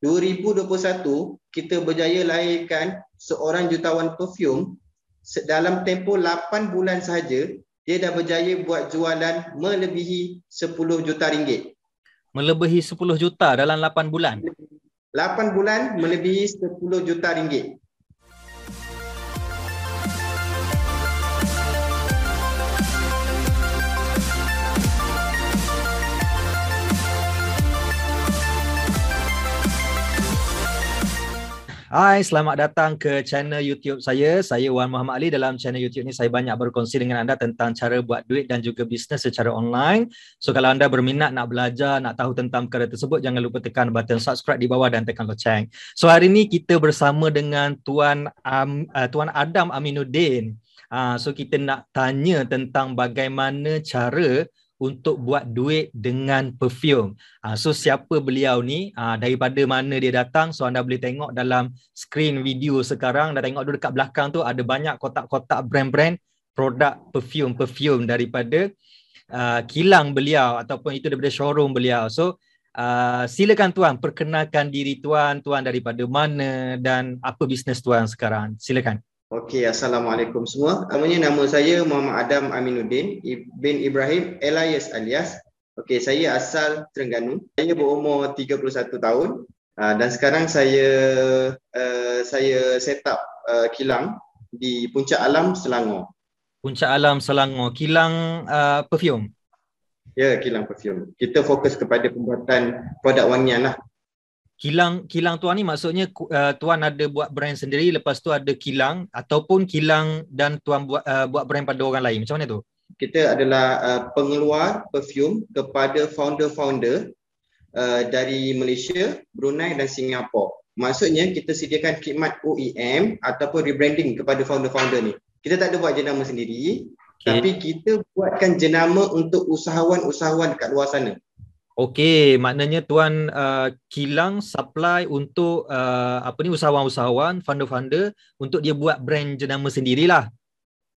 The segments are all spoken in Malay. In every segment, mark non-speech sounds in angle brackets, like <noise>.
2021 kita berjaya lahirkan seorang jutawan perfume dalam tempoh 8 bulan sahaja dia dah berjaya buat jualan melebihi 10 juta ringgit. Melebihi 10 juta dalam 8 bulan. 8 bulan melebihi 10 juta ringgit. Hai, selamat datang ke channel YouTube saya. Saya Wan Muhammad Ali. Dalam channel YouTube ni saya banyak berkongsi dengan anda tentang cara buat duit dan juga bisnes secara online. So kalau anda berminat nak belajar, nak tahu tentang perkara tersebut, jangan lupa tekan button subscribe di bawah dan tekan loceng. So hari ni kita bersama dengan Tuan um, uh, Tuan Adam Aminuddin. Uh, so kita nak tanya tentang bagaimana cara untuk buat duit dengan perfume. Uh, so siapa beliau ni, uh, daripada mana dia datang, so anda boleh tengok dalam screen video sekarang, dah tengok dulu dekat belakang tu ada banyak kotak-kotak brand-brand produk perfume-perfume daripada uh, kilang beliau ataupun itu daripada showroom beliau. So uh, silakan tuan perkenalkan diri tuan, tuan daripada mana dan apa bisnes tuan sekarang. Silakan. Okey, Assalamualaikum semua. Namanya nama saya Muhammad Adam Aminuddin bin Ibrahim Elias alias. Okey, saya asal Terengganu. Saya berumur 31 tahun uh, dan sekarang saya uh, saya set up uh, kilang di Puncak Alam Selangor. Puncak Alam Selangor, kilang uh, perfume. Ya, kilang perfume. Kita fokus kepada pembuatan produk wangian lah kilang kilang tuan ni maksudnya uh, tuan ada buat brand sendiri lepas tu ada kilang ataupun kilang dan tuan buat uh, buat brand pada orang lain macam mana tu kita adalah uh, pengeluar perfume kepada founder-founder uh, dari Malaysia, Brunei dan Singapura. Maksudnya kita sediakan khidmat OEM ataupun rebranding kepada founder-founder ni. Kita tak ada buat jenama sendiri okay. tapi kita buatkan jenama untuk usahawan-usahawan dekat luar sana. Okey, maknanya tuan uh, kilang supply untuk uh, apa ni usahawan-usahawan, funder-funder untuk dia buat brand jenama sendirilah.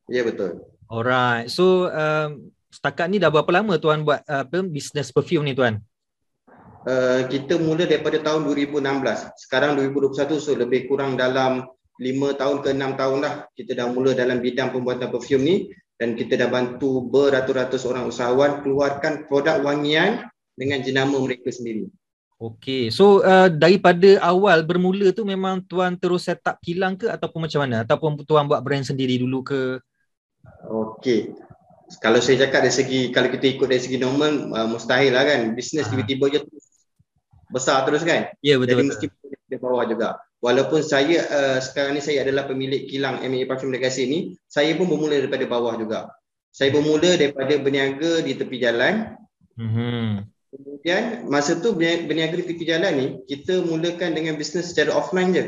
Ya betul. Alright. So uh, setakat ni dah berapa lama tuan buat uh, apa bisnes perfume ni tuan? Uh, kita mula daripada tahun 2016. Sekarang 2021 so lebih kurang dalam 5 tahun ke 6 tahun dah kita dah mula dalam bidang pembuatan perfume ni dan kita dah bantu beratus-ratus orang usahawan keluarkan produk wangian dengan jenama mereka sendiri. Okey, so uh, daripada awal bermula tu memang tuan terus set up kilang ke ataupun macam mana? Ataupun tuan buat brand sendiri dulu ke? Okey. Kalau saya cakap dari segi kalau kita ikut dari segi normal uh, mustahil lah kan. Bisnes ha. tiba-tiba je besar terus kan? Ya yeah, betul. Jadi mesti di bawah juga. Walaupun saya uh, sekarang ni saya adalah pemilik kilang MA Parfum Legacy ni, saya pun bermula daripada bawah juga. Saya bermula daripada berniaga di tepi jalan. Mhm. Kemudian masa tu berniaga di tepi jalan ni kita mulakan dengan bisnes secara offline je.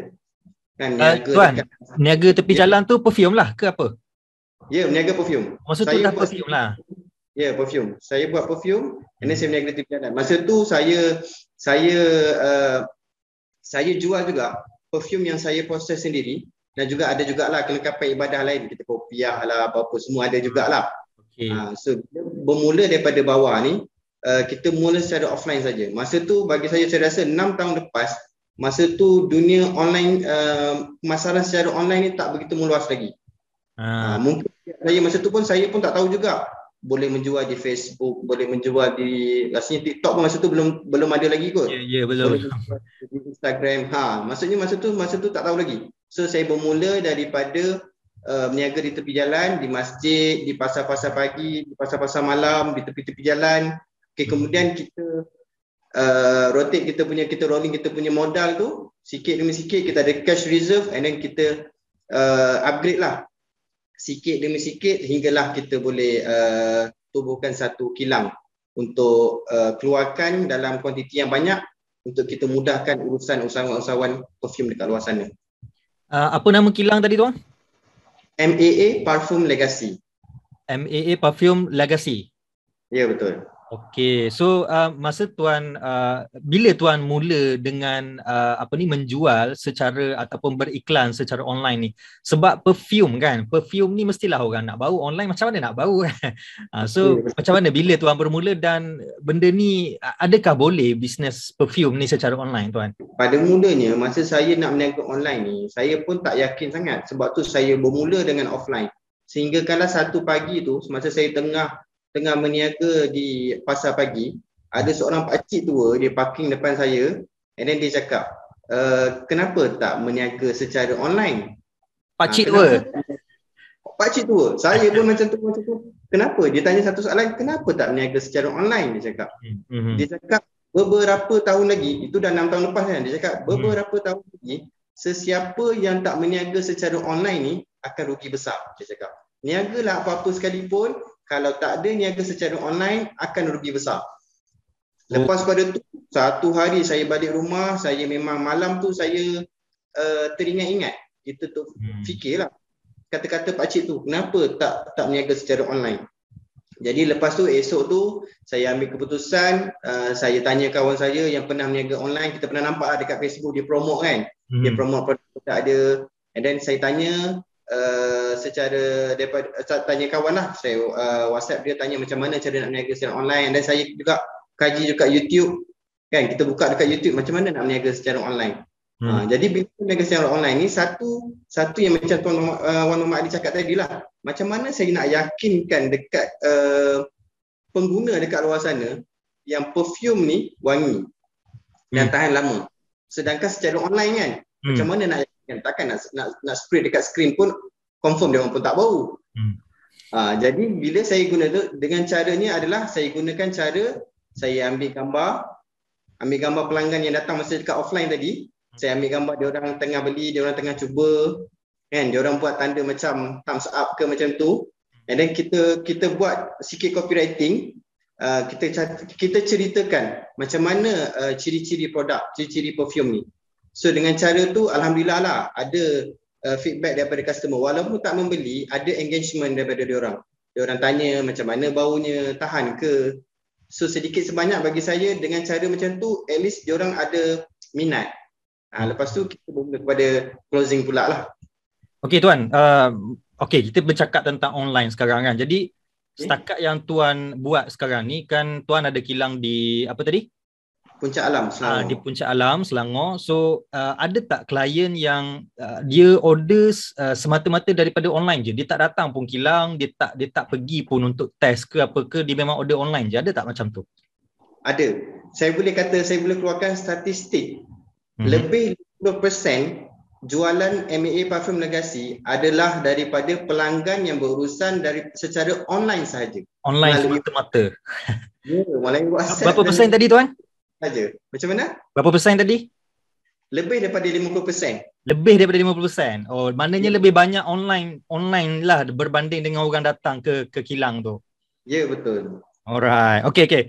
Kan uh, tuan, dekat, niaga tepi ya. jalan tu perfume lah ke apa? Ya, yeah, berniaga perfume. Masa saya tu dah perfume lah. Ya, yeah, perfume. Saya buat perfume, and then saya berniaga di tepi jalan. Masa tu saya saya uh, saya jual juga perfume yang saya proses sendiri dan juga ada jugalah kelengkapan ibadah lain kita kopiah lah apa-apa semua ada jugalah. Okay. Uh, so bermula daripada bawah ni uh, kita mula secara offline saja. Masa tu bagi saya saya rasa 6 tahun lepas masa tu dunia online uh, masalah secara online ni tak begitu meluas lagi. Ha. Uh, mungkin saya masa tu pun saya pun tak tahu juga boleh menjual di Facebook, boleh menjual di rasanya TikTok pun masa tu belum belum ada lagi kot. Ya, yeah, yeah, belum. Di Instagram. Ha, maksudnya masa tu masa tu tak tahu lagi. So saya bermula daripada uh, berniaga di tepi jalan, di masjid, di pasar-pasar pagi, di pasar-pasar malam, di tepi-tepi jalan, Okay, kemudian kita uh, rotate kita punya, kita rolling kita punya modal tu, sikit demi sikit kita ada cash reserve and then kita uh, upgrade lah. Sikit demi sikit hinggalah kita boleh uh, tubuhkan satu kilang untuk uh, keluarkan dalam kuantiti yang banyak untuk kita mudahkan urusan usahawan-usahawan perfume dekat luar sana. Uh, apa nama kilang tadi tuan? MAA Parfum Legacy. MAA Parfum Legacy. Ya betul. Okey, so uh, masa tuan uh, bila tuan mula dengan uh, apa ni menjual secara ataupun beriklan secara online ni? Sebab perfume kan, perfume ni mestilah orang nak bau online macam mana nak bau kan. <laughs> uh, so okay, macam mana bila tuan bermula dan benda ni adakah boleh bisnes perfume ni secara online tuan? Pada mulanya masa saya nak berniaga online ni, saya pun tak yakin sangat sebab tu saya bermula dengan offline. Sehingga kala satu pagi tu semasa saya tengah tengah berniaga di pasar pagi, ada seorang pakcik tua dia parking depan saya and then dia cakap, e, kenapa tak berniaga secara online? Pakcik ha, tua? Pakcik tua. Saya pun macam tu, macam tu. Kenapa? Dia tanya satu soalan, kenapa tak berniaga secara online? Dia cakap. Mm-hmm. Dia cakap, beberapa tahun lagi, itu dah enam tahun lepas kan, dia cakap, hmm. beberapa mm. tahun lagi, sesiapa yang tak berniaga secara online ni akan rugi besar, dia cakap. Niagalah apa-apa sekalipun, kalau tak ada niaga secara online akan rugi besar. Lepas pada tu satu hari saya balik rumah, saya memang malam tu saya uh, teringat-ingat. Kita tu hmm. fikirlah kata-kata pak cik tu, kenapa tak tak niaga secara online? Jadi lepas tu esok tu saya ambil keputusan, uh, saya tanya kawan saya yang pernah niaga online, kita pernah nampak dekat Facebook dia promote kan. Hmm. Dia promote produk ada and then saya tanya Uh, secara daripada uh, tanya kawan lah saya uh, WhatsApp dia tanya macam mana cara nak berniaga secara online dan saya juga kaji juga YouTube kan kita buka dekat YouTube macam mana nak berniaga secara online. Hmm. Uh, jadi bila berniaga secara online ni satu satu yang macam tuan uh, Wan Muhammad Ali cakap tadi lah macam mana saya nak yakinkan dekat uh, pengguna dekat luar sana yang perfume ni wangi dan hmm. tahan lama. Sedangkan secara online kan hmm. macam mana nak Kan takkan nak nak nak spray dekat screen pun confirm dia orang pun tak bau. Hmm. Ha, jadi bila saya guna tu dengan caranya adalah saya gunakan cara saya ambil gambar ambil gambar pelanggan yang datang masa dekat offline tadi saya ambil gambar dia orang tengah beli dia orang tengah cuba kan dia orang buat tanda macam thumbs up ke macam tu and then kita kita buat sikit copywriting uh, kita kita ceritakan macam mana uh, ciri-ciri produk ciri-ciri perfume ni So dengan cara tu alhamdulillah lah ada uh, feedback daripada customer walaupun tak membeli ada engagement daripada dia orang. Dia orang tanya macam mana baunya, tahan ke. So sedikit sebanyak bagi saya dengan cara macam tu at least dia orang ada minat. Ha, lepas tu kita mula kepada closing pula lah. Okay tuan, uh, okay kita bercakap tentang online sekarang kan. Jadi setakat yang tuan buat sekarang ni kan tuan ada kilang di apa tadi? Puncak Alam Selangor. Uh, di Puncak Alam Selangor. So uh, ada tak klien yang uh, dia order uh, semata-mata daripada online je. Dia tak datang pun kilang, dia tak dia tak pergi pun untuk test ke apa ke, dia memang order online je. Ada tak macam tu? Ada. Saya boleh kata saya boleh keluarkan statistik. Hmm. Lebih 50% jualan MAA parfum Legasi adalah daripada pelanggan yang berurusan dari secara online sahaja. Online semata-mata. Ya, melalui WhatsApp. Berapa persen tadi tuan? Saja. Macam mana? Berapa persen tadi? Lebih daripada 50%. Lebih daripada 50%. Oh, maknanya yeah. lebih banyak online online lah berbanding dengan orang datang ke ke kilang tu. Ya, yeah, betul. Alright. Okay, okay.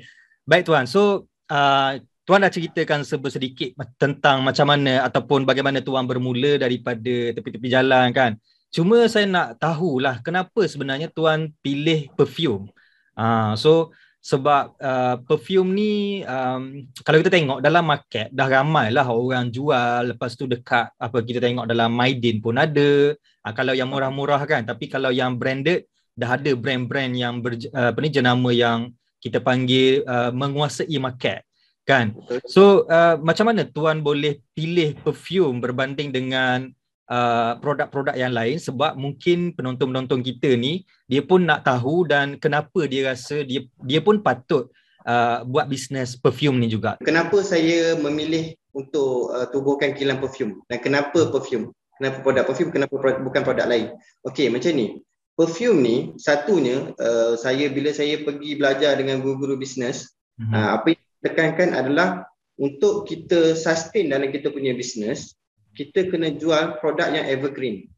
Baik tuan. So, uh, tuan dah ceritakan sedikit tentang macam mana ataupun bagaimana tuan bermula daripada tepi-tepi jalan kan. Cuma saya nak tahulah kenapa sebenarnya tuan pilih perfume. Uh, so, sebab uh, perfume ni um, kalau kita tengok dalam market dah ramai lah orang jual. Lepas tu dekat apa kita tengok dalam Maidin pun ada. Uh, kalau yang murah-murah kan. Tapi kalau yang branded dah ada brand-brand yang ber, uh, apa ni jenama yang kita panggil uh, menguasai market kan. So uh, macam mana tuan boleh pilih perfume berbanding dengan uh, produk-produk yang lain sebab mungkin penonton-penonton kita ni dia pun nak tahu dan kenapa dia rasa dia dia pun patut uh, buat bisnes perfume ni juga. Kenapa saya memilih untuk uh, tubuhkan kilang perfume dan kenapa perfume? Kenapa produk perfume kenapa produk, bukan produk lain? Okey, macam ni. Perfume ni satunya uh, saya bila saya pergi belajar dengan guru-guru bisnes, mm-hmm. uh, apa yang tekankan adalah untuk kita sustain dalam kita punya bisnes, kita kena jual produk yang evergreen.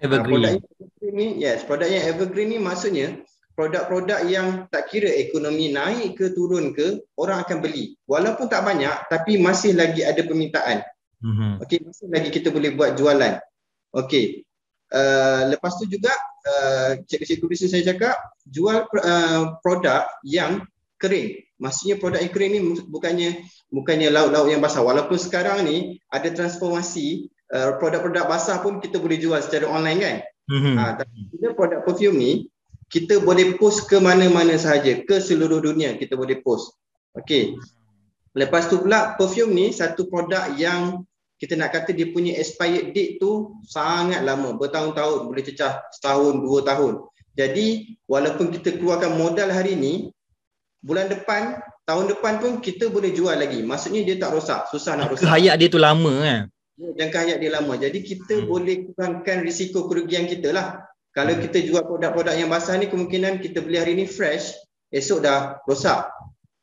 Evergreen. produk yang evergreen ni, yes, produk yang evergreen ni maksudnya produk-produk yang tak kira ekonomi naik ke turun ke, orang akan beli. Walaupun tak banyak, tapi masih lagi ada permintaan. Mm-hmm. Okey, masih lagi kita boleh buat jualan. Okey. Uh, lepas tu juga uh, cikgu-cikgu bisnes saya cakap jual uh, produk yang kering maksudnya produk kering ni bukannya bukannya lauk-lauk yang basah. Walaupun sekarang ni ada transformasi uh, produk-produk basah pun kita boleh jual secara online kan. Mm-hmm. Ha, tapi bila produk perfume ni kita boleh post ke mana-mana sahaja, ke seluruh dunia kita boleh post. Okey. Lepas tu pula perfume ni satu produk yang kita nak kata dia punya expired date tu sangat lama, bertahun-tahun, boleh cecah setahun, dua tahun. Jadi walaupun kita keluarkan modal hari ni, bulan depan, tahun depan pun kita boleh jual lagi. Maksudnya dia tak rosak, susah nak rosak. Hayat dia tu lama kan? Jangka hayat dia lama. Jadi kita hmm. boleh kurangkan risiko kerugian kita lah. Kalau hmm. kita jual produk-produk yang basah ni, kemungkinan kita beli hari ni fresh, esok dah rosak.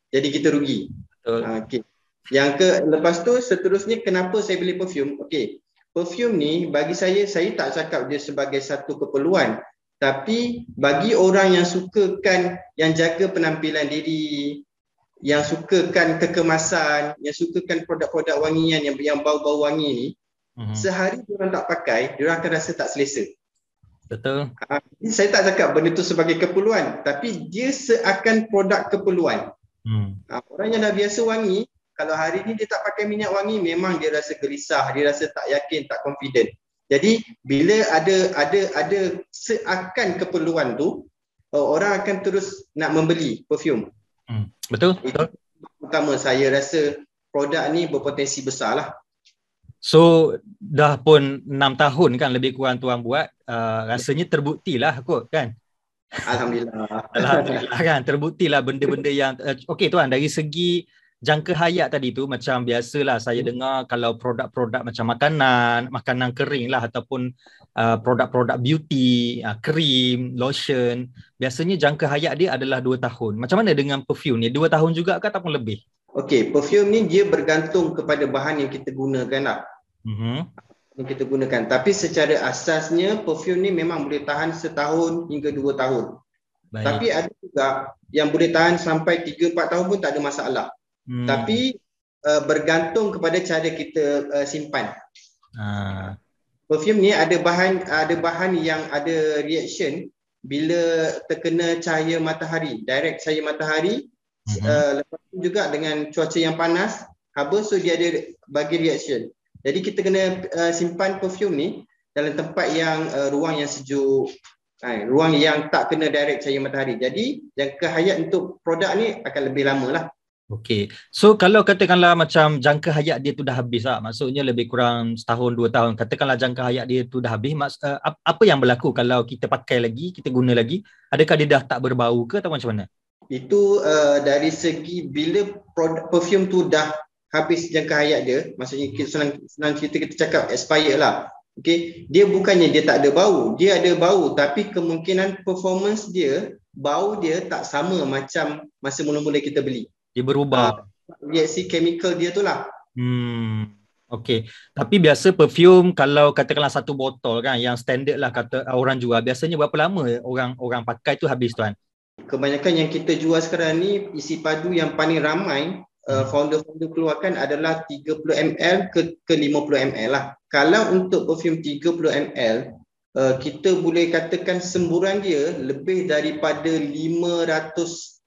Jadi kita rugi. Betul. Ha, okay. Yang ke lepas tu seterusnya kenapa saya beli perfume? Okey. Perfume ni bagi saya saya tak cakap dia sebagai satu keperluan tapi bagi orang yang sukakan yang jaga penampilan diri yang sukakan kekemasan yang sukakan produk-produk wangian yang yang bau-bau wangi ni mm-hmm. sehari dia orang tak pakai dia orang akan rasa tak selesa betul uh, saya tak cakap benda tu sebagai keperluan tapi dia seakan produk keperluan mm. uh, orang yang dah biasa wangi kalau hari ni dia tak pakai minyak wangi memang dia rasa gelisah dia rasa tak yakin tak confident jadi bila ada ada ada seakan keperluan tu uh, orang akan terus nak membeli perfume. Hmm. betul? Betul pertama saya rasa produk ni berpotensi besar lah So dah pun 6 tahun kan lebih kurang tuan buat uh, rasanya terbuktilah kot kan? Alhamdulillah. Alhamdulillah kan? Terbuktilah benda-benda yang uh, okey tuan dari segi jangka hayat tadi tu macam biasalah saya hmm. dengar kalau produk-produk macam makanan, makanan kering lah ataupun uh, produk-produk beauty, uh, krim, lotion, biasanya jangka hayat dia adalah 2 tahun. Macam mana dengan perfume ni? 2 tahun juga ke ataupun lebih? Okey, perfume ni dia bergantung kepada bahan yang kita gunakan lah. Mm-hmm. Yang kita gunakan. Tapi secara asasnya perfume ni memang boleh tahan setahun hingga dua tahun. Baik. Tapi ada juga yang boleh tahan sampai 3 4 tahun pun tak ada masalah. Hmm. Tapi uh, bergantung kepada cara kita uh, simpan. Ha. Perfume ni ada bahan ada bahan yang ada reaction bila terkena cahaya matahari, direct cahaya matahari. Hmm. Uh, lepas tu juga dengan cuaca yang panas, haba so dia ada bagi reaction. Jadi kita kena uh, simpan perfume ni dalam tempat yang uh, ruang yang sejuk, Ha, ruang yang tak kena direct cahaya matahari. Jadi jangka hayat untuk produk ni akan lebih lama lah. Okey. So kalau katakanlah macam jangka hayat dia tu dah habis lah. Maksudnya lebih kurang setahun dua tahun. Katakanlah jangka hayat dia tu dah habis. Maks, uh, apa yang berlaku kalau kita pakai lagi, kita guna lagi? Adakah dia dah tak berbau ke atau macam mana? Itu uh, dari segi bila produk, perfume tu dah habis jangka hayat dia. Maksudnya kita senang, senang cerita kita cakap expired lah. Okay. Dia bukannya dia tak ada bau. Dia ada bau tapi kemungkinan performance dia, bau dia tak sama macam masa mula-mula kita beli. Dia berubah. Uh, reaksi chemical dia tu lah. Hmm. Okay. Tapi biasa perfume kalau katakanlah satu botol kan yang standard lah kata orang jual. Biasanya berapa lama orang orang pakai tu habis tuan? Kebanyakan yang kita jual sekarang ni isi padu yang paling ramai uh, founder-founder keluarkan adalah 30 ml ke, ke 50 ml lah. Kalau untuk perfume 30 ml, uh, kita boleh katakan semburan dia lebih daripada 500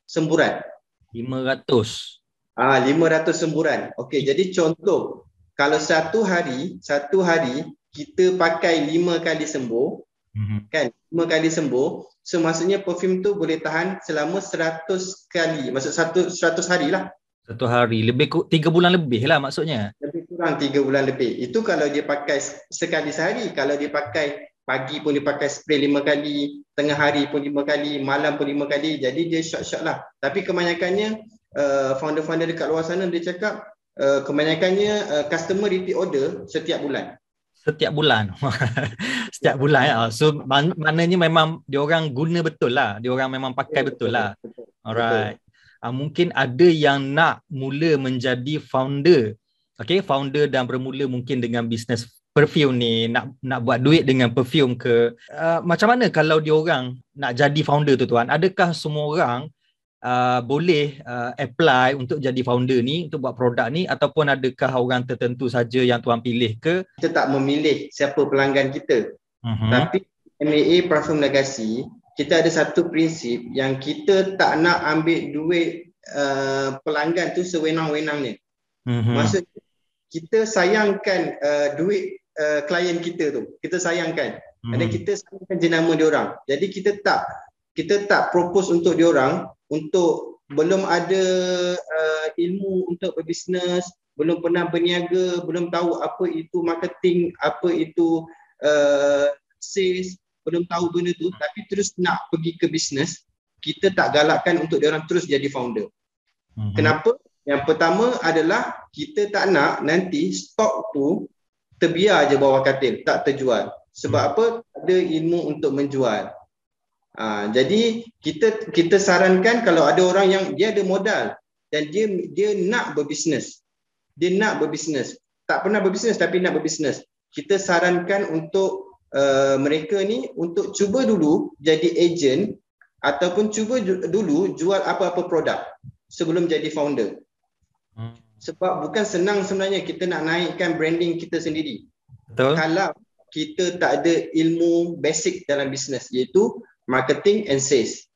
semburan. 500. Ah 500 semburan. Okey, jadi contoh kalau satu hari, satu hari kita pakai lima kali sembuh, mm-hmm. kan? Lima kali sembuh, so maksudnya perfume tu boleh tahan selama 100 kali. Maksud satu 100 hari lah. Satu hari, lebih tiga bulan lebih lah maksudnya. Lebih kurang tiga bulan lebih. Itu kalau dia pakai sekali sehari. Kalau dia pakai pagi pun dia pakai spray lima kali, tengah hari pun lima kali, malam pun lima kali. Jadi dia short-short lah. Tapi kebanyakannya uh, founder-founder dekat luar sana dia cakap uh, kebanyakannya uh, customer repeat order setiap bulan. Setiap bulan. <laughs> setiap bulan ya. So man- maknanya memang dia orang guna betul lah. Dia orang memang pakai betul, betul lah. Betul, Alright. Uh, mungkin ada yang nak mula menjadi founder. Okay, founder dan bermula mungkin dengan bisnes perfume ni nak nak buat duit dengan perfume ke uh, macam mana kalau dia orang nak jadi founder tu tuan adakah semua orang uh, boleh uh, apply untuk jadi founder ni untuk buat produk ni ataupun adakah orang tertentu saja yang tuan pilih ke kita tak memilih siapa pelanggan kita uh-huh. tapi MAA Parfum Legacy kita ada satu prinsip yang kita tak nak ambil duit uh, pelanggan tu sewenang-wenangnya. Mhm. Maksudnya kita sayangkan uh, duit uh, klien kita tu. Kita sayangkan. Mhm. Dan kita sayangkan jenama dia orang. Jadi kita tak kita tak propose untuk dia orang untuk belum ada uh, ilmu untuk berbisnes, belum pernah berniaga, belum tahu apa itu marketing, apa itu uh, sales, belum tahu benda tu tapi terus nak pergi ke bisnes, kita tak galakkan untuk dia orang terus jadi founder. Mhm. Kenapa? Yang pertama adalah kita tak nak nanti stok tu terbiar je bawah katil, tak terjual. Sebab apa? Ada ilmu untuk menjual. Ha, jadi kita kita sarankan kalau ada orang yang dia ada modal dan dia dia nak berbisnes. Dia nak berbisnes. Tak pernah berbisnes tapi nak berbisnes. Kita sarankan untuk uh, mereka ni untuk cuba dulu jadi agent ataupun cuba dulu jual apa-apa produk sebelum jadi founder. Sebab bukan senang sebenarnya kita nak naikkan branding kita sendiri. Betul. Kalau kita tak ada ilmu basic dalam bisnes iaitu marketing and sales.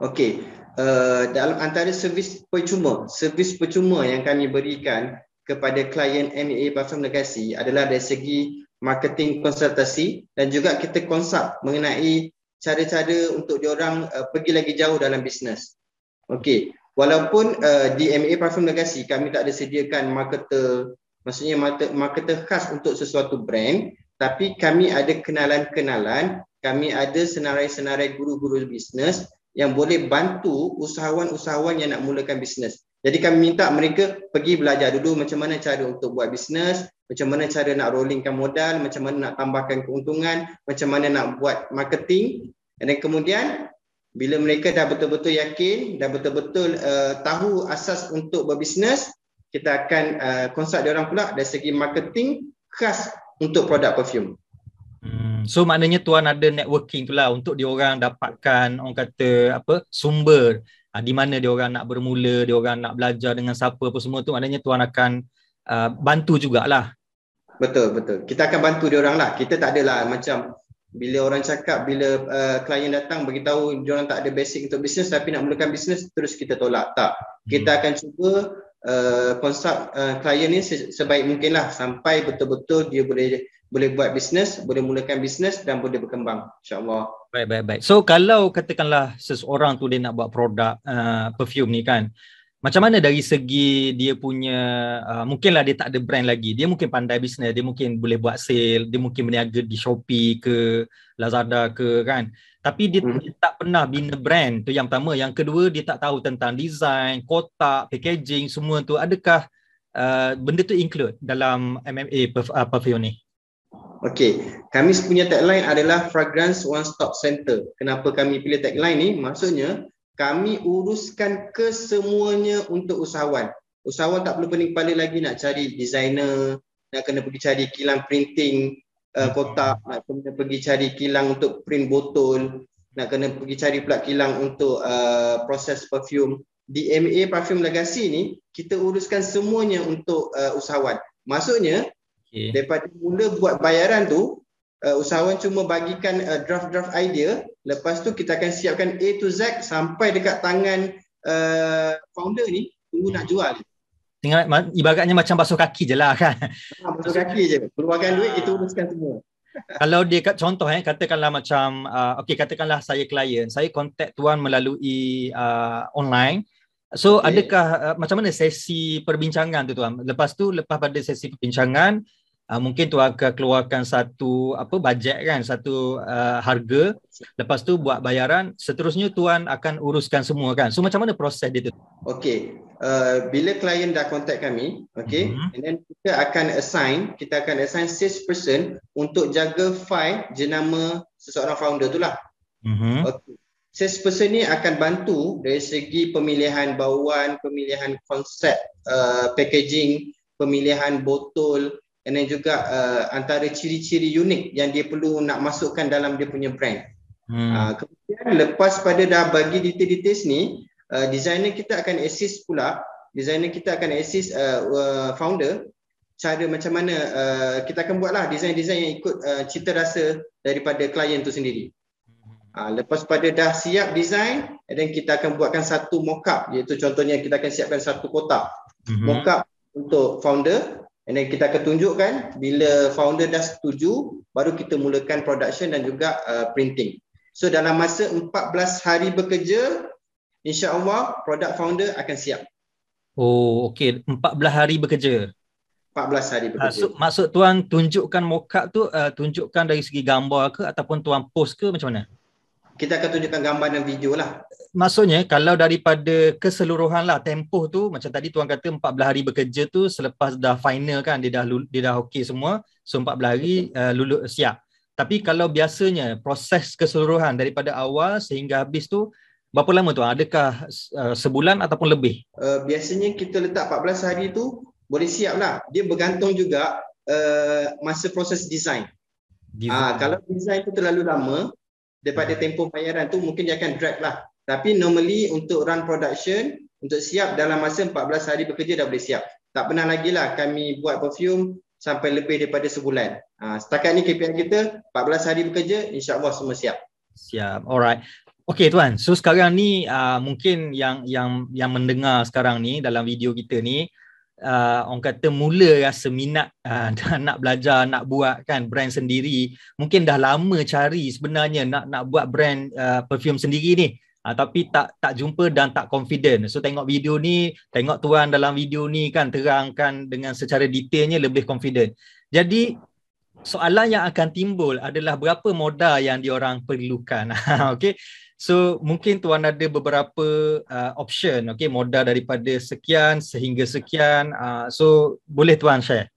Okey, uh, dalam antara servis percuma, servis percuma yang kami berikan kepada klien MAA Platform Legacy adalah dari segi marketing konsultasi dan juga kita konsult mengenai cara-cara untuk diorang uh, pergi lagi jauh dalam bisnes. Okey, walaupun uh, di MAA Platform Legacy kami tak ada sediakan marketer, maksudnya marketer khas untuk sesuatu brand, tapi kami ada kenalan-kenalan, kami ada senarai-senarai guru-guru bisnes yang boleh bantu usahawan-usahawan yang nak mulakan bisnes. Jadi kami minta mereka pergi belajar dulu macam mana cara untuk buat bisnes, macam mana cara nak rollingkan modal, macam mana nak tambahkan keuntungan, macam mana nak buat marketing. Dan kemudian bila mereka dah betul-betul yakin, dah betul-betul uh, tahu asas untuk berbisnes, kita akan uh, consult dia orang pula dari segi marketing khas untuk produk perfume. Hmm. So maknanya tuan ada networking tu lah untuk dia orang dapatkan orang kata apa sumber ha, di mana dia orang nak bermula, dia orang nak belajar dengan siapa apa semua tu maknanya tuan akan uh, bantu jugalah. Betul betul. Kita akan bantu dia orang lah. Kita tak adalah macam bila orang cakap bila uh, klien datang bagi tahu dia orang tak ada basic untuk bisnes tapi nak mulakan bisnes terus kita tolak. Tak. Kita akan cuba uh, consult uh, klien ni se- sebaik mungkinlah sampai betul-betul dia boleh boleh buat bisnes, boleh mulakan bisnes dan boleh berkembang insya-Allah. Baik baik baik. So kalau katakanlah seseorang tu dia nak buat produk uh, perfume ni kan. Macam mana dari segi dia punya uh, mungkinlah dia tak ada brand lagi. Dia mungkin pandai bisnes, dia mungkin boleh buat sale, dia mungkin berniaga di Shopee ke Lazada ke kan. Tapi dia, Hmm. dia tak pernah bina brand tu yang pertama. Yang kedua dia tak tahu tentang design, kotak, packaging semua tu. Adakah uh, benda tu include dalam MMA perf- uh, perfume ni? Okey, kami punya tagline adalah Fragrance One Stop Center. Kenapa kami pilih tagline ni? Maksudnya kami uruskan kesemuanya untuk usahawan. Usahawan tak perlu pening kepala lagi nak cari designer, nak kena pergi cari kilang printing uh, kotak, nak kena pergi cari kilang untuk print botol, nak kena pergi cari pula kilang untuk uh, proses perfume. Di MA Perfume Legacy ni, kita uruskan semuanya untuk uh, usahawan. Maksudnya, Okay. daripada mula buat bayaran tu uh, usahawan cuma bagikan uh, draft-draft idea lepas tu kita akan siapkan A to Z sampai dekat tangan uh, founder ni tunggu nak jual Tinggal ibaratnya macam basuh kaki je lah kan. ha, masuk kaki je keluarkan duit kita uruskan semua <laughs> Kalau dia kat contoh eh katakanlah macam uh, okey katakanlah saya klien, saya kontak tuan melalui uh, online. So Okey. adakah uh, macam mana sesi perbincangan tu tuan? Lepas tu lepas pada sesi perbincangan uh, mungkin tuan akan keluarkan satu apa bajet kan, satu uh, harga. Lepas tu buat bayaran, seterusnya tuan akan uruskan semua kan. So macam mana proses dia tu? Okey, uh, bila klien dah contact kami, okey, Mhm. and then kita akan assign, kita akan assign sales person untuk jaga file jenama seseorang founder tu lah. Mhm. Okay. Sales person ni akan bantu dari segi pemilihan bauan, pemilihan konsep uh, packaging, pemilihan botol dan juga uh, antara ciri-ciri unik yang dia perlu nak masukkan dalam dia punya brand. Hmm. Uh, kemudian lepas pada dah bagi detail-details ni, uh, designer kita akan assist pula, designer kita akan assist uh, uh, founder cara macam mana uh, kita akan buatlah design-design yang ikut uh, cita rasa daripada klien tu sendiri. Ha, lepas pada dah siap design, dan kita akan buatkan satu mockup iaitu contohnya kita akan siapkan satu kotak mm-hmm. mockup untuk founder and then kita akan tunjukkan bila founder dah setuju baru kita mulakan production dan juga uh, printing. So dalam masa 14 hari bekerja insya-Allah produk founder akan siap. Oh okey 14 hari bekerja. 14 hari bekerja. Maksud, maksud tuan tunjukkan mockup tu uh, tunjukkan dari segi gambar ke ataupun tuan post ke macam mana? Kita akan tunjukkan gambar dan video lah. Maksudnya kalau daripada keseluruhan lah tempoh tu macam tadi tuan kata 14 hari bekerja tu selepas dah final kan dia dah dia dah okey semua so 14 hari uh, lulus siap. Tapi kalau biasanya proses keseluruhan daripada awal sehingga habis tu berapa lama tu? Adakah uh, sebulan ataupun lebih? Uh, biasanya kita letak 14 hari tu boleh siap lah. Dia bergantung juga uh, masa proses design. design. Uh, kalau design tu terlalu lama, daripada tempoh bayaran tu mungkin dia akan drag lah. Tapi normally untuk run production, untuk siap dalam masa 14 hari bekerja dah boleh siap. Tak pernah lagi lah kami buat perfume sampai lebih daripada sebulan. Ha, setakat ni KPI kita 14 hari bekerja, insyaAllah semua siap. Siap, alright. Okay tuan, so sekarang ni uh, mungkin yang yang yang mendengar sekarang ni dalam video kita ni, uh, orang kata mula rasa minat uh, <laughs> nak belajar nak buat kan brand sendiri. Mungkin dah lama cari sebenarnya nak nak buat brand uh, perfume sendiri ni. Uh, tapi tak tak jumpa dan tak confident. So tengok video ni tengok tuan dalam video ni kan terangkan dengan secara detailnya lebih confident. Jadi soalan yang akan timbul adalah berapa modal yang diorang perlukan. <laughs> Okey So mungkin tuan ada beberapa uh, option okay modal daripada sekian sehingga sekian uh, so boleh tuan share.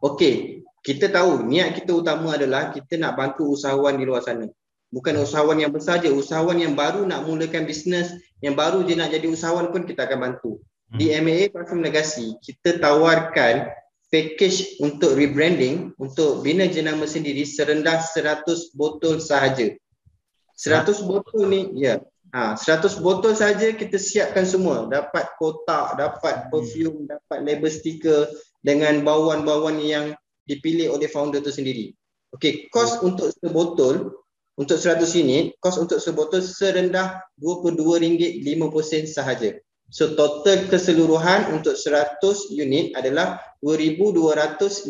Okay, kita tahu niat kita utama adalah kita nak bantu usahawan di luar sana. Bukan usahawan yang besar je, usahawan yang baru nak mulakan bisnes, yang baru je nak jadi usahawan pun kita akan bantu. Di MAA hmm. Parfum Legacy, kita tawarkan package untuk rebranding untuk bina jenama sendiri serendah 100 botol sahaja. 100 botol ni ya. Ha 100 botol saja kita siapkan semua. Dapat kotak, dapat perfume, hmm. dapat label stiker dengan bauan-bauan yang dipilih oleh founder tu sendiri. Okey, kos hmm. untuk sebotol untuk 100 unit, kos untuk sebotol serendah RM22.50 sahaja. So total keseluruhan untuk 100 unit adalah RM2,250.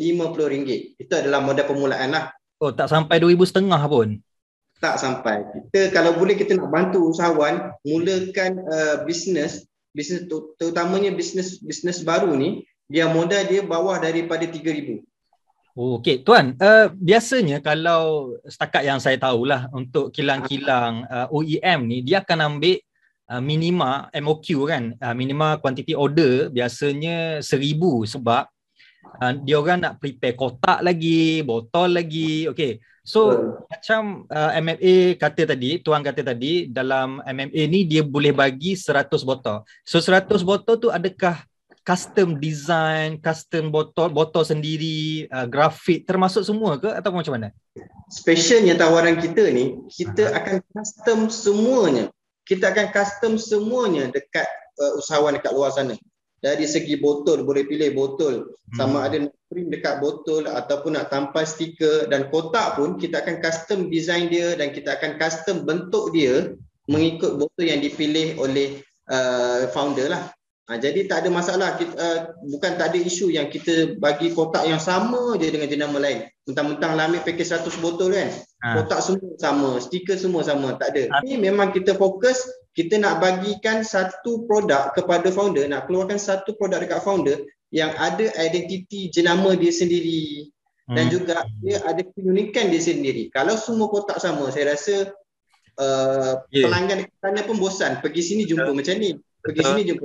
Itu adalah modal permulaan lah. Oh tak sampai 2,500 pun? Tak sampai. Kita kalau boleh kita nak bantu usahawan mulakan uh, bisnes, bisnes terutamanya bisnes bisnes baru ni, dia modal dia bawah daripada 3000. Oh, okey, tuan. Uh, biasanya kalau setakat yang saya tahulah untuk kilang-kilang uh, OEM ni dia akan ambil uh, minima MOQ kan, uh, minima quantity order biasanya 1000 sebab uh, dia orang nak prepare kotak lagi, botol lagi. Okey. So uh. macam uh, MMA kata tadi, tuan kata tadi dalam MMA ni dia boleh bagi 100 botol. So 100 botol tu adakah custom design, custom botol, botol sendiri, uh, grafik termasuk semua ke atau macam mana? Specialnya tawaran kita ni, kita akan custom semuanya. Kita akan custom semuanya dekat uh, usahawan dekat luar sana dari segi botol boleh pilih botol sama hmm. ada nak print dekat botol ataupun nak tampal stiker dan kotak pun kita akan custom design dia dan kita akan custom bentuk dia mengikut botol yang dipilih oleh uh, founder lah. Ha, jadi tak ada masalah kita, uh, bukan tak ada isu yang kita bagi kotak yang sama je dengan jenama lain. Mentang-mentang lah ambil package 100 botol kan. Ha. Kotak semua sama, stiker semua sama, tak ada. Ha. Ini memang kita fokus kita nak bagikan satu produk kepada founder, nak keluarkan satu produk dekat founder yang ada identiti jenama dia sendiri dan hmm. juga dia ada keunikan dia sendiri. Kalau semua kotak sama, saya rasa uh, yeah. pelanggan dekat sana pun bosan. Pergi sini jumpa Betul. macam ni, pergi Betul. sini jumpa.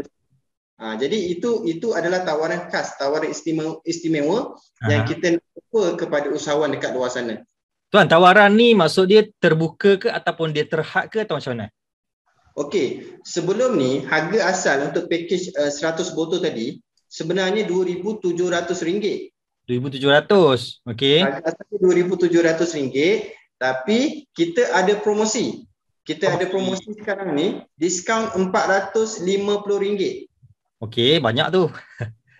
Ha, jadi itu itu adalah tawaran khas, tawaran istimewa, istimewa yang kita nak kepada usahawan dekat luar sana. Tuan, tawaran ni maksud dia terbuka ke ataupun dia terhad ke atau macam mana? Okey, sebelum ni harga asal untuk package uh, 100 botol tadi sebenarnya RM2,700. 2,700, okey. Harga asal RM2,700 tapi kita ada promosi. Kita okay. ada promosi sekarang ni, diskaun RM450. Okey, banyak tu. <laughs>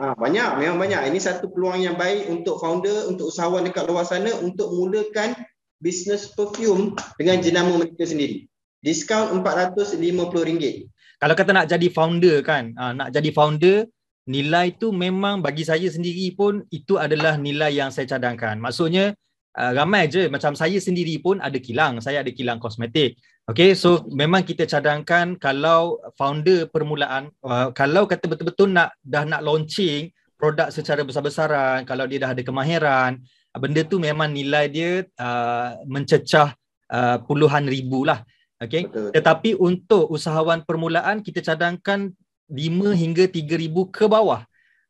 Ha, banyak, memang banyak. Ini satu peluang yang baik untuk founder, untuk usahawan dekat luar sana untuk mulakan bisnes perfume dengan jenama mereka sendiri. Diskaun RM450. Kalau kata nak jadi founder kan, uh, nak jadi founder, nilai tu memang bagi saya sendiri pun itu adalah nilai yang saya cadangkan. Maksudnya uh, ramai je macam saya sendiri pun ada kilang, saya ada kilang kosmetik. Okay, so memang kita cadangkan kalau founder permulaan, uh, kalau kata betul-betul nak dah nak launching produk secara besar-besaran, kalau dia dah ada kemahiran, benda tu memang nilai dia uh, mencecah uh, puluhan ribu lah. Okay. Tetapi untuk usahawan permulaan kita cadangkan 5 hingga 3 ribu ke bawah.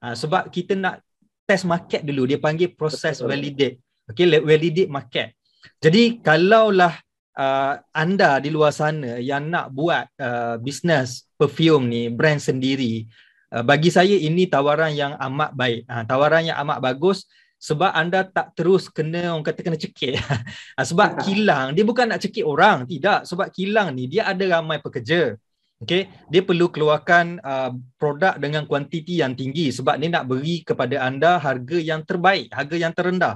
Uh, sebab kita nak test market dulu. Dia panggil proses validate. Okay, validate market. Jadi kalaulah uh, anda di luar sana yang nak buat uh, bisnes perfume ni, brand sendiri, uh, bagi saya ini tawaran yang amat baik. Uh, tawaran yang amat bagus sebab anda tak terus kena orang kata kena cekik. <laughs> Ah, sebab kilang dia bukan nak cekik orang, tidak. Sebab kilang ni dia ada ramai pekerja. Okay, dia perlu keluarkan uh, produk dengan kuantiti yang tinggi sebab ni nak beri kepada anda harga yang terbaik, harga yang terendah.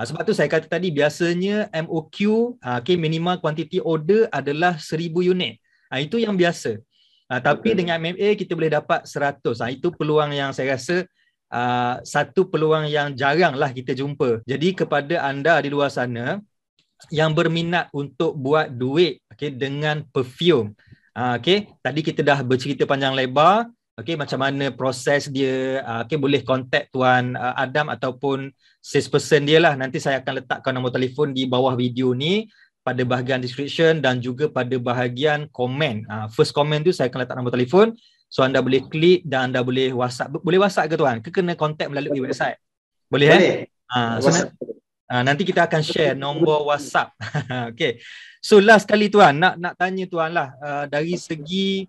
Uh, sebab tu saya kata tadi biasanya MOQ, uh, okay, minimal quantity order adalah 1000 unit. Uh, itu yang biasa. Uh, tapi dengan MMA kita boleh dapat 100. Uh, itu peluang yang saya rasa uh, satu peluang yang jarang lah kita jumpa. Jadi kepada anda di luar sana yang berminat untuk buat duit okay, dengan perfume. Uh, okay, tadi kita dah bercerita panjang lebar. Okay, macam mana proses dia. Uh, okay, boleh contact Tuan uh, Adam ataupun salesperson dia lah. Nanti saya akan letakkan nombor telefon di bawah video ni pada bahagian description dan juga pada bahagian komen. Uh, first comment tu saya akan letak nombor telefon. So anda boleh klik dan anda boleh WhatsApp. Boleh WhatsApp ke tuan? Ke kena contact melalui website? Boleh, eh? boleh. eh? Ha, so WhatsApp. Ha, nanti kita akan share nombor WhatsApp. <laughs> okay. So last kali tuan nak nak tanya tuan lah uh, dari segi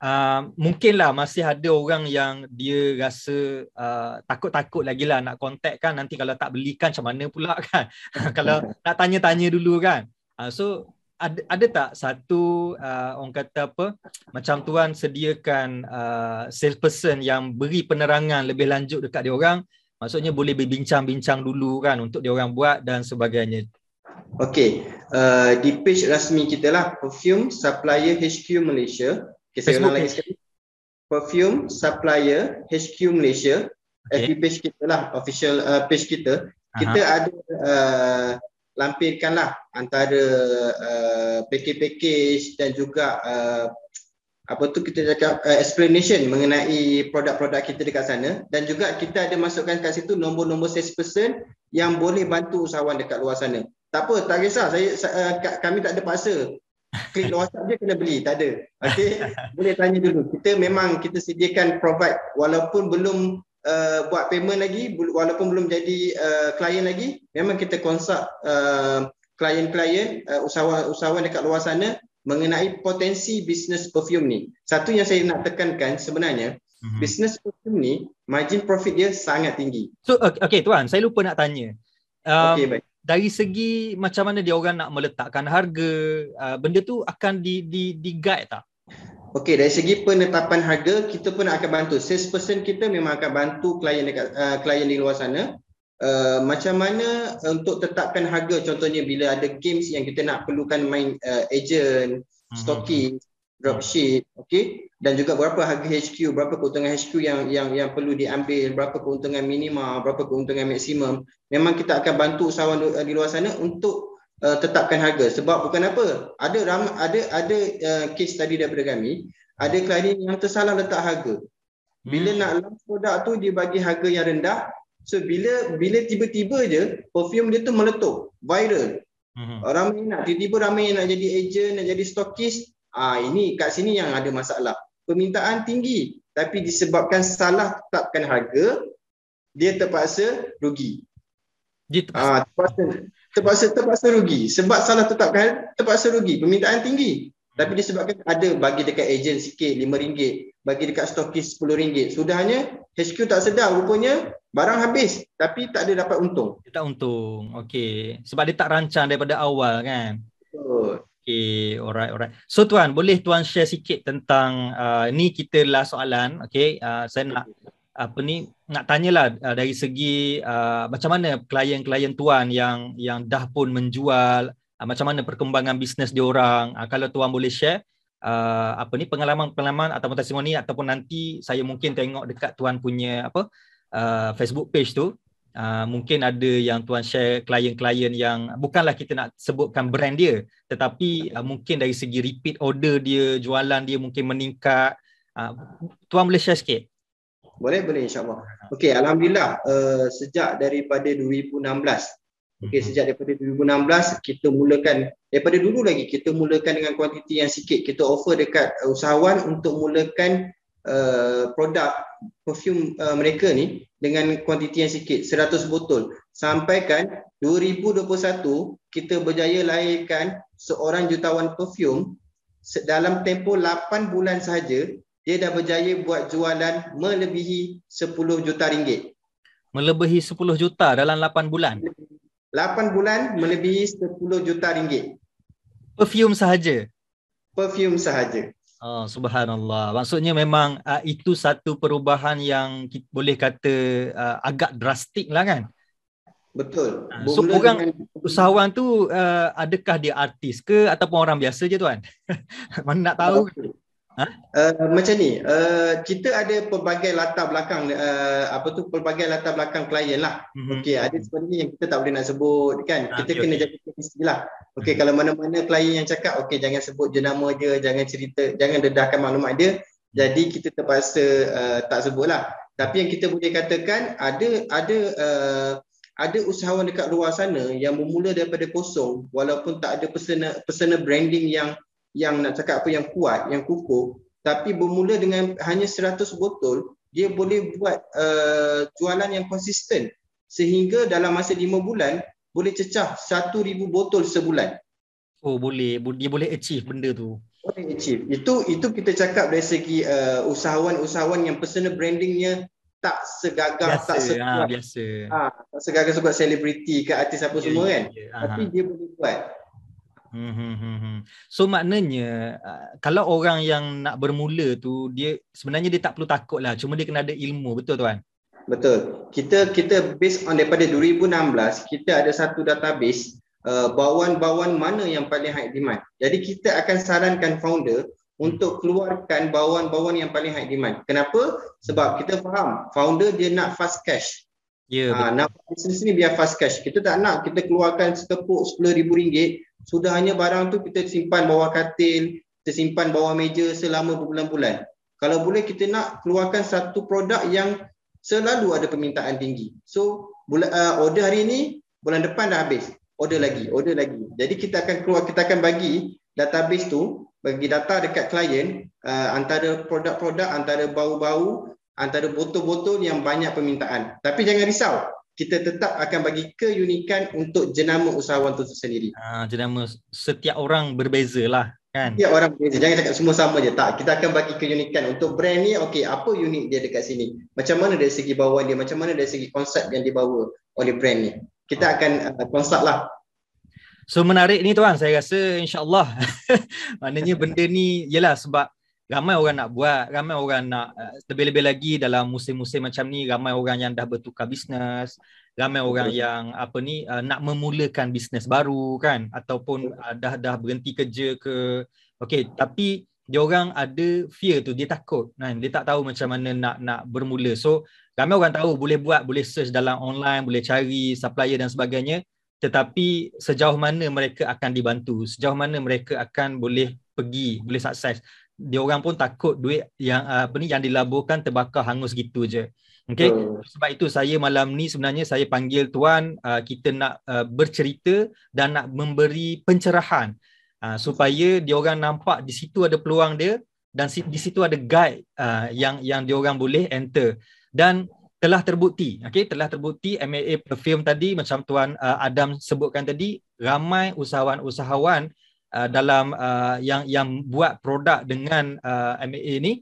uh, mungkinlah masih ada orang yang dia rasa uh, takut-takut lagi lah nak contact kan nanti kalau tak belikan macam mana pula <laughs> kan kalau nak tanya-tanya dulu kan uh, so ada ada tak satu uh, orang kata apa macam tuan sediakan uh, salesperson yang beri penerangan lebih lanjut dekat dia orang? Maksudnya boleh berbincang-bincang dulu kan untuk dia orang buat dan sebagainya. Okey uh, di page rasmi kita lah perfume supplier HQ Malaysia. Okay, saya ulang lagi sekali perfume supplier HQ Malaysia. Okay. FB page kita lah official uh, page kita. Kita Aha. ada uh, lampirkanlah antara uh, package-package dan juga uh, apa tu kita cakap uh, explanation mengenai produk-produk kita dekat sana dan juga kita ada masukkan kat situ nombor-nombor salesperson yang boleh bantu usahawan dekat luar sana. Tak apa, tak kisah. Saya uh, kami tak ada paksa. Klik WhatsApp je kena beli, tak ada. Okey, boleh tanya dulu. Kita memang kita sediakan provide walaupun belum uh, buat payment lagi walaupun belum jadi uh, klien lagi memang kita uh, klien-klien uh, usahawan-usahawan dekat luar sana mengenai potensi bisnes perfume ni. Satu yang saya nak tekankan sebenarnya mm-hmm. bisnes perfume ni margin profit dia sangat tinggi. So okay, okay tuan saya lupa nak tanya. Um, okay, baik. dari segi macam mana dia orang nak meletakkan harga uh, benda tu akan di di di guide tak Okey, dari segi penetapan harga, kita pun akan bantu. Salesperson kita memang akan bantu klien dekat uh, klien di luar sana. Uh, macam mana untuk tetapkan harga contohnya bila ada games yang kita nak perlukan main uh, agent, mm-hmm. stocking, dropship, okey dan juga berapa harga HQ, berapa keuntungan HQ yang yang yang perlu diambil, berapa keuntungan minima, berapa keuntungan maksimum. Memang kita akan bantu usahawan di luar sana untuk uh, tetapkan harga. Sebab bukan apa ada ram, ada ada uh, case tadi daripada kami ada klien yang tersalah letak harga. Bila hmm. nak launch produk tu dia bagi harga yang rendah. So bila bila tiba-tiba je perfume dia tu meletup viral. Hmm. ramai nak tiba-tiba ramai nak jadi agent nak jadi stockist ah ini kat sini yang ada masalah. Permintaan tinggi tapi disebabkan salah tetapkan harga dia terpaksa rugi. Dia terpaksa. Ah, terpaksa terpaksa terpaksa rugi. Sebab salah tetapkan terpaksa rugi. Permintaan tinggi. Tapi disebabkan ada bagi dekat ejen sikit RM5 bagi dekat stokis RM10 sudahnya HQ tak sedar. Rupanya barang habis. Tapi tak ada dapat untung. Dia tak untung. Okey. Sebab dia tak rancang daripada awal kan? Betul. Okey alright alright. So tuan boleh tuan share sikit tentang uh, ni kita last soalan okey? Uh, saya nak apa ni nak tanyalah uh, dari segi uh, macam mana klien-klien tuan yang yang dah pun menjual uh, macam mana perkembangan bisnes dia orang. Uh, kalau tuan boleh share uh, apa ni pengalaman-pengalaman ataupun testimoni ataupun nanti saya mungkin tengok dekat tuan punya apa uh, Facebook page tu uh, mungkin ada yang tuan share klien-klien yang bukanlah kita nak sebutkan brand dia tetapi uh, mungkin dari segi repeat order dia jualan dia mungkin meningkat. Uh, tuan boleh share sikit boleh? Boleh insyaallah. Okey alhamdulillah uh, sejak daripada 2016 okey mhm. sejak daripada 2016 kita mulakan daripada dulu lagi kita mulakan dengan kuantiti yang sikit. Kita offer dekat usahawan untuk mulakan uh, produk perfume uh, mereka ni dengan kuantiti yang sikit 100 botol. Sampaikan 2021 kita berjaya lahirkan seorang jutawan perfume dalam tempoh 8 bulan sahaja dia dah berjaya buat jualan melebihi 10 juta ringgit melebihi 10 juta dalam 8 bulan 8 bulan melebihi 10 juta ringgit perfume sahaja perfume sahaja Oh, subhanallah. Maksudnya memang uh, itu satu perubahan yang kita boleh kata uh, agak drastik lah kan? Betul. Uh, so orang dengan... usahawan tu uh, adakah dia artis ke ataupun orang biasa je tuan? <laughs> Mana nak tahu? Okay. Ha? Uh, macam ni, uh, kita ada pelbagai latar belakang uh, apa tu pelbagai latar belakang klien lah. Mm-hmm. Okey, ada sebenarnya yang kita tak boleh nak sebut kan. Ha, kita okay, kena okay. jaga privacy lah. Okey, mm-hmm. kalau mana-mana klien yang cakap okey jangan sebut jenama dia, jangan cerita, jangan dedahkan maklumat dia. Jadi kita terpaksa uh, tak sebutlah. Tapi yang kita boleh katakan ada ada uh, ada usahawan dekat luar sana yang bermula daripada kosong walaupun tak ada personal personal branding yang yang nak cakap apa yang kuat, yang kukuh, tapi bermula dengan hanya 100 botol, dia boleh buat uh, jualan yang konsisten sehingga dalam masa 5 bulan boleh cecah 1000 botol sebulan. Oh boleh, dia boleh achieve benda tu. Boleh achieve. Itu itu kita cakap dari segi uh, usahawan-usahawan yang personal brandingnya tak segagah biasa, tak sekuat ha, biasa. Ha, tak segagah sebab selebriti ke artis apa yeah, semua kan. Yeah, yeah. Tapi dia boleh buat. Hmm, hmm, hmm. So maknanya uh, kalau orang yang nak bermula tu dia sebenarnya dia tak perlu takut lah cuma dia kena ada ilmu betul tuan? Betul. Kita kita based on daripada 2016 kita ada satu database uh, bawaan-bawaan mana yang paling high demand. Jadi kita akan sarankan founder untuk keluarkan bawaan-bawaan yang paling high demand. Kenapa? Sebab kita faham founder dia nak fast cash. Ya, yeah, ha, nak bisnes ni biar fast cash. Kita tak nak kita keluarkan sekepuk RM10,000 sudah hanya barang tu kita simpan bawah katil, kita simpan bawah meja selama berbulan-bulan. Kalau boleh kita nak keluarkan satu produk yang selalu ada permintaan tinggi. So bulan uh, order hari ini, bulan depan dah habis. Order lagi, order lagi. Jadi kita akan keluar kita akan bagi database tu bagi data dekat klien uh, antara produk-produk, antara bau-bau, antara botol-botol yang banyak permintaan. Tapi jangan risau, kita tetap akan bagi keunikan untuk jenama usahawan itu sendiri. Ha, jenama setiap orang berbeza lah kan? Setiap orang berbeza. Jangan cakap semua sama je. Tak, kita akan bagi keunikan untuk brand ni. Okey, apa unik dia dekat sini? Macam mana dari segi bawaan dia? Macam mana dari segi konsep yang dibawa oleh brand ni? Kita oh. akan uh, konsep lah. So menarik ni tuan, saya rasa insyaAllah. <laughs> Maknanya benda ni, yelah sebab ramai orang nak buat, ramai orang nak uh, lebih-lebih lagi dalam musim-musim macam ni, ramai orang yang dah bertukar bisnes, ramai orang okay. yang apa ni uh, nak memulakan bisnes baru kan ataupun uh, dah dah berhenti kerja ke. Okey, tapi dia orang ada fear tu, dia takut kan. Dia tak tahu macam mana nak nak bermula. So, ramai orang tahu boleh buat, boleh search dalam online, boleh cari supplier dan sebagainya. Tetapi sejauh mana mereka akan dibantu, sejauh mana mereka akan boleh pergi, boleh sukses dia orang pun takut duit yang uh, apa ni yang dilaburkan terbakar hangus gitu je. Okey. Uh. Sebab itu saya malam ni sebenarnya saya panggil tuan uh, kita nak uh, bercerita dan nak memberi pencerahan uh, supaya dia orang nampak di situ ada peluang dia dan di situ ada guide uh, yang yang dia orang boleh enter dan telah terbukti okey telah terbukti MAA perfume tadi macam tuan uh, Adam sebutkan tadi ramai usahawan-usahawan uh, dalam uh, yang yang buat produk dengan uh, MAA ni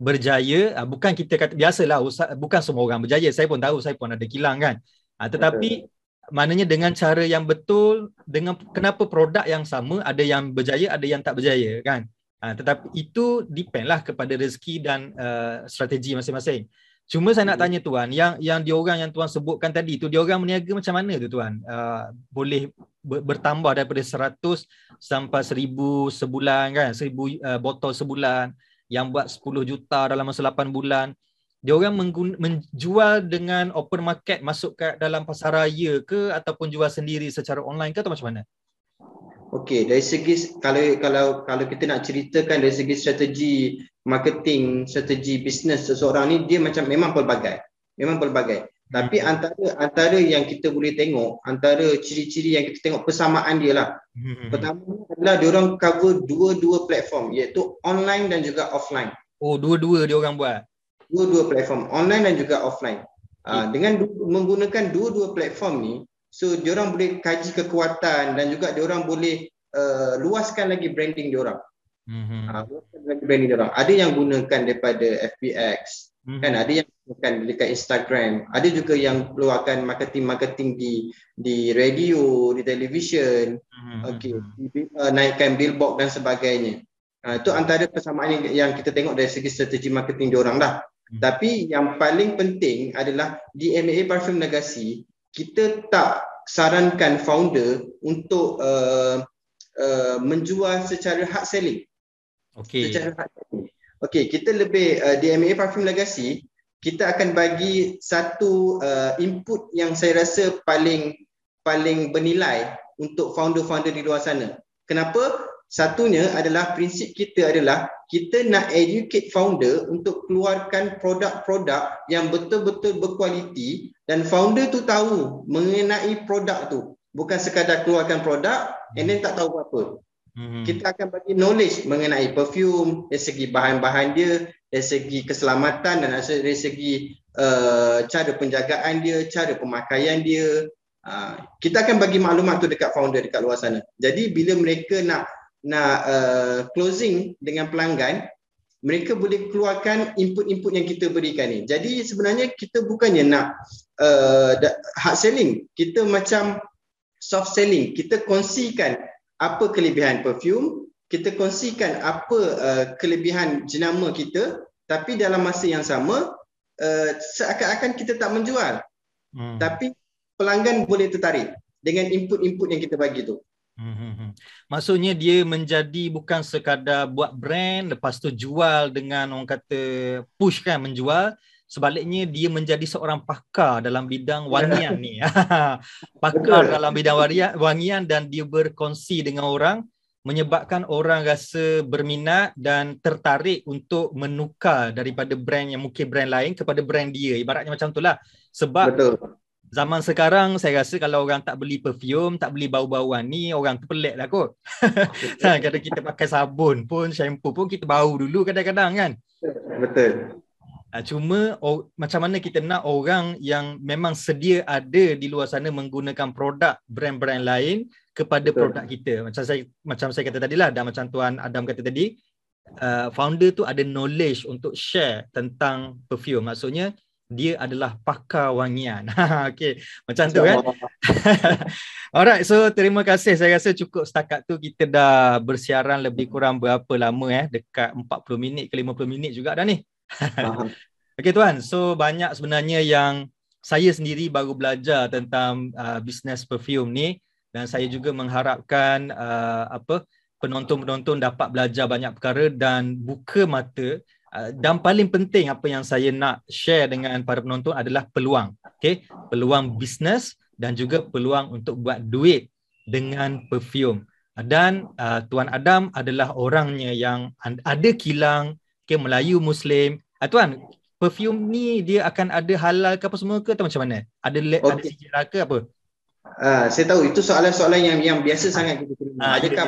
berjaya uh, bukan kita kata biasalah usah, bukan semua orang berjaya. Saya pun tahu saya pun ada kilang kan. Uh, tetapi okay. maknanya dengan cara yang betul dengan kenapa produk yang sama ada yang berjaya ada yang tak berjaya kan. Uh, tetapi itu depend lah kepada rezeki dan uh, strategi masing-masing. Cuma saya nak tanya tuan, yang yang diorang yang tuan sebutkan tadi tu diorang berniaga macam mana tu tuan? Uh, boleh bertambah daripada 100 sampai 1000 sebulan kan? 1000 uh, botol sebulan yang buat 10 juta dalam masa 8 bulan. Diorang menggun- menjual dengan open market masuk ke dalam pasar raya ke ataupun jual sendiri secara online ke atau macam mana? Okey, dari segi kalau kalau kalau kita nak ceritakan dari segi strategi marketing, strategi bisnes seseorang ni dia macam memang pelbagai. Memang pelbagai. Tapi hmm. antara antara yang kita boleh tengok, antara ciri-ciri yang kita tengok persamaan dia lah. Hmm. Pertama adalah dia orang cover dua-dua platform iaitu online dan juga offline. Oh, dua-dua dia orang buat. Dua-dua platform, online dan juga offline. Okay. Uh, dengan menggunakan dua-dua platform ni, So dia orang boleh kaji kekuatan dan juga dia orang boleh uh, luaskan lagi branding dia orang. Mm-hmm. Uh, luaskan lagi branding dia orang. Ada yang gunakan daripada FBX, mm-hmm. kan ada yang gunakan dekat Instagram, ada juga yang keluarkan marketing-marketing di di radio, di television, mm-hmm. okey, uh, naikkan billboard dan sebagainya. Uh, itu antara persamaan yang, yang kita tengok dari segi strategi marketing dia orang dah. Mm-hmm. Tapi yang paling penting adalah di MAA Parfum Negasi kita tak sarankan founder untuk uh, uh, menjual secara hard selling. Okey. Secara hard selling. Okey, kita lebih uh, di MA Parfum Legacy, kita akan bagi satu uh, input yang saya rasa paling paling bernilai untuk founder-founder di luar sana. Kenapa? Satunya adalah prinsip kita adalah kita nak educate founder untuk keluarkan produk-produk yang betul-betul berkualiti dan founder tu tahu mengenai produk tu. Bukan sekadar keluarkan produk and then tak tahu apa-apa. Hmm. Kita akan bagi knowledge mengenai perfume, dari segi bahan-bahan dia, dari segi keselamatan dan dari segi uh, cara penjagaan dia, cara pemakaian dia. Uh, kita akan bagi maklumat tu dekat founder dekat luar sana. Jadi bila mereka nak nak uh, closing dengan pelanggan, mereka boleh keluarkan input-input yang kita berikan ni. Jadi sebenarnya kita bukannya nak uh, hard selling, kita macam soft selling. Kita kongsikan apa kelebihan perfume, kita kongsikan apa uh, kelebihan jenama kita, tapi dalam masa yang sama uh, seakan-akan kita tak menjual. Hmm. Tapi pelanggan boleh tertarik dengan input-input yang kita bagi tu. Hmm, hmm, hmm. Maksudnya dia menjadi bukan sekadar buat brand lepas tu jual dengan orang kata push kan menjual sebaliknya dia menjadi seorang pakar dalam bidang wangian ni. <laughs> <laughs> pakar dalam bidang wangian dan dia berkongsi dengan orang menyebabkan orang rasa berminat dan tertarik untuk menukar daripada brand yang mungkin brand lain kepada brand dia. Ibaratnya macam itulah. Sebab Betul zaman sekarang saya rasa kalau orang tak beli perfume, tak beli bau-bauan ni, orang tu pelik lah kot. <laughs> kadang kita pakai sabun pun, shampoo pun kita bau dulu kadang-kadang kan. Betul. Ah, cuma oh, macam mana kita nak orang yang memang sedia ada di luar sana menggunakan produk brand-brand lain kepada Betul. produk kita. Macam saya macam saya kata tadi lah dan macam Tuan Adam kata tadi, uh, founder tu ada knowledge untuk share tentang perfume. Maksudnya dia adalah pakar wangian. <laughs> Okey, macam tu kan. <laughs> Alright, so terima kasih. Saya rasa cukup setakat tu kita dah bersiaran lebih kurang berapa lama eh? Dekat 40 minit ke 50 minit juga dah ni. <laughs> Okey tuan, so banyak sebenarnya yang saya sendiri baru belajar tentang uh, bisnes perfume ni dan saya juga mengharapkan uh, apa penonton-penonton dapat belajar banyak perkara dan buka mata Ah, dan paling penting apa yang saya nak share dengan para penonton adalah peluang. Okay? Peluang bisnes dan juga peluang untuk buat duit dengan perfume. Dan uh, Tuan Adam adalah orangnya yang ada kilang okay, Melayu Muslim. Uh, Tuan, perfume ni dia akan ada halal ke apa semua ke atau macam mana? Ada okay. ada sejarah ke apa? Uh, saya tahu itu soalan-soalan yang yang biasa sangat kita terima. Uh, Adakah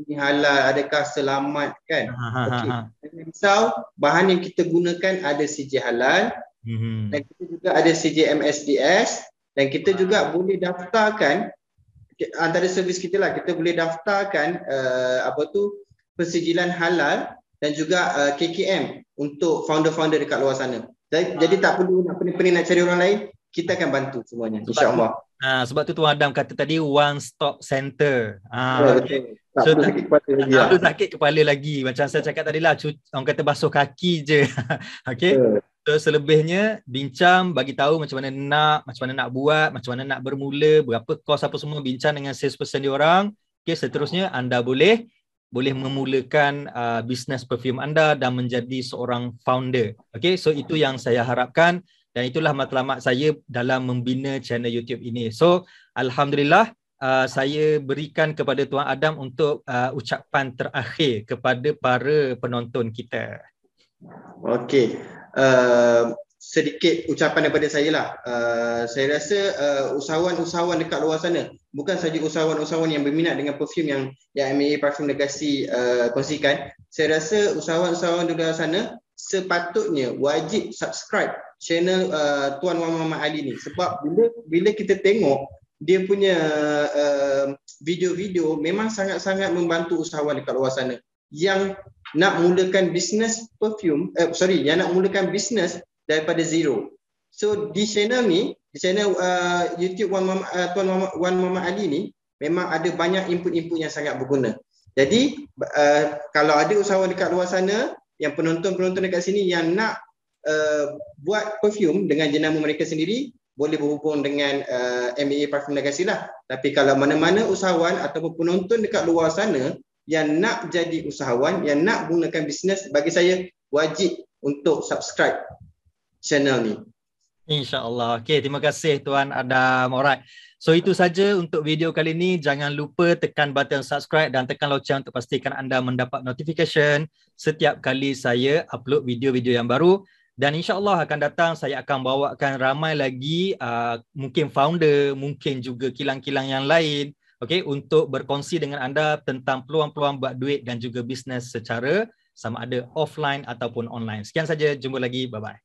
ini halal, adakah selamat kan? Ha, ha, ha, ha. Risau, bahan yang kita gunakan ada CJ halal mm-hmm. dan kita juga ada CJ MSDS dan kita juga boleh daftarkan antara servis kita lah kita boleh daftarkan uh, apa tu persijilan halal dan juga uh, KKM untuk founder-founder dekat luar sana. Jadi, ha. jadi tak perlu nak pening-pening nak cari orang lain, kita akan bantu semuanya insya-Allah. Ha, sebab tu Tuan Adam kata tadi one stop center. Ha, ya, okay. Tak so, sakit kepala lagi. Tak lah. sakit kepala lagi. Macam saya cakap tadi lah, orang kata basuh kaki je. <laughs> okay. Yeah. So selebihnya bincang bagi tahu macam mana nak, macam mana nak buat, macam mana nak bermula, berapa kos apa semua bincang dengan salesperson dia orang. Okay, seterusnya anda boleh boleh memulakan uh, bisnes perfume anda dan menjadi seorang founder. Okay, so itu yang saya harapkan dan itulah matlamat saya dalam membina channel YouTube ini. So, Alhamdulillah, uh, saya berikan kepada Tuan Adam untuk uh, ucapan terakhir kepada para penonton kita. Okay, uh, sedikit ucapan daripada saya lah. Uh, saya rasa uh, usahawan-usahawan dekat luar sana, bukan saja usahawan-usahawan yang berminat dengan perfume yang yang MAA Parfum Legacy uh, kongsikan. Saya rasa usahawan-usahawan di luar sana sepatutnya wajib subscribe channel uh, Tuan Muhammad Ali ni. Sebab bila bila kita tengok dia punya uh, video-video memang sangat-sangat membantu usahawan dekat luar sana yang nak mulakan bisnes perfume, eh, sorry, yang nak mulakan bisnes daripada zero. So di channel ni, di channel uh, YouTube Wan Muhammad, uh, Tuan Muhammad, Wan Muhammad Ali ni memang ada banyak input-input yang sangat berguna. Jadi uh, kalau ada usahawan dekat luar sana yang penonton-penonton dekat sini yang nak uh, buat perfume dengan jenama mereka sendiri boleh berhubung dengan uh, MAA Parfum Legacy lah. Tapi kalau mana-mana usahawan ataupun penonton dekat luar sana yang nak jadi usahawan, yang nak gunakan bisnes, bagi saya wajib untuk subscribe channel ni. InsyaAllah. Okay, terima kasih Tuan Adam. Alright. So itu saja untuk video kali ini. Jangan lupa tekan button subscribe dan tekan loceng untuk pastikan anda mendapat notification setiap kali saya upload video-video yang baru. Dan insyaAllah akan datang saya akan bawakan ramai lagi uh, mungkin founder, mungkin juga kilang-kilang yang lain okay, untuk berkongsi dengan anda tentang peluang-peluang buat duit dan juga bisnes secara sama ada offline ataupun online. Sekian saja, jumpa lagi. Bye-bye.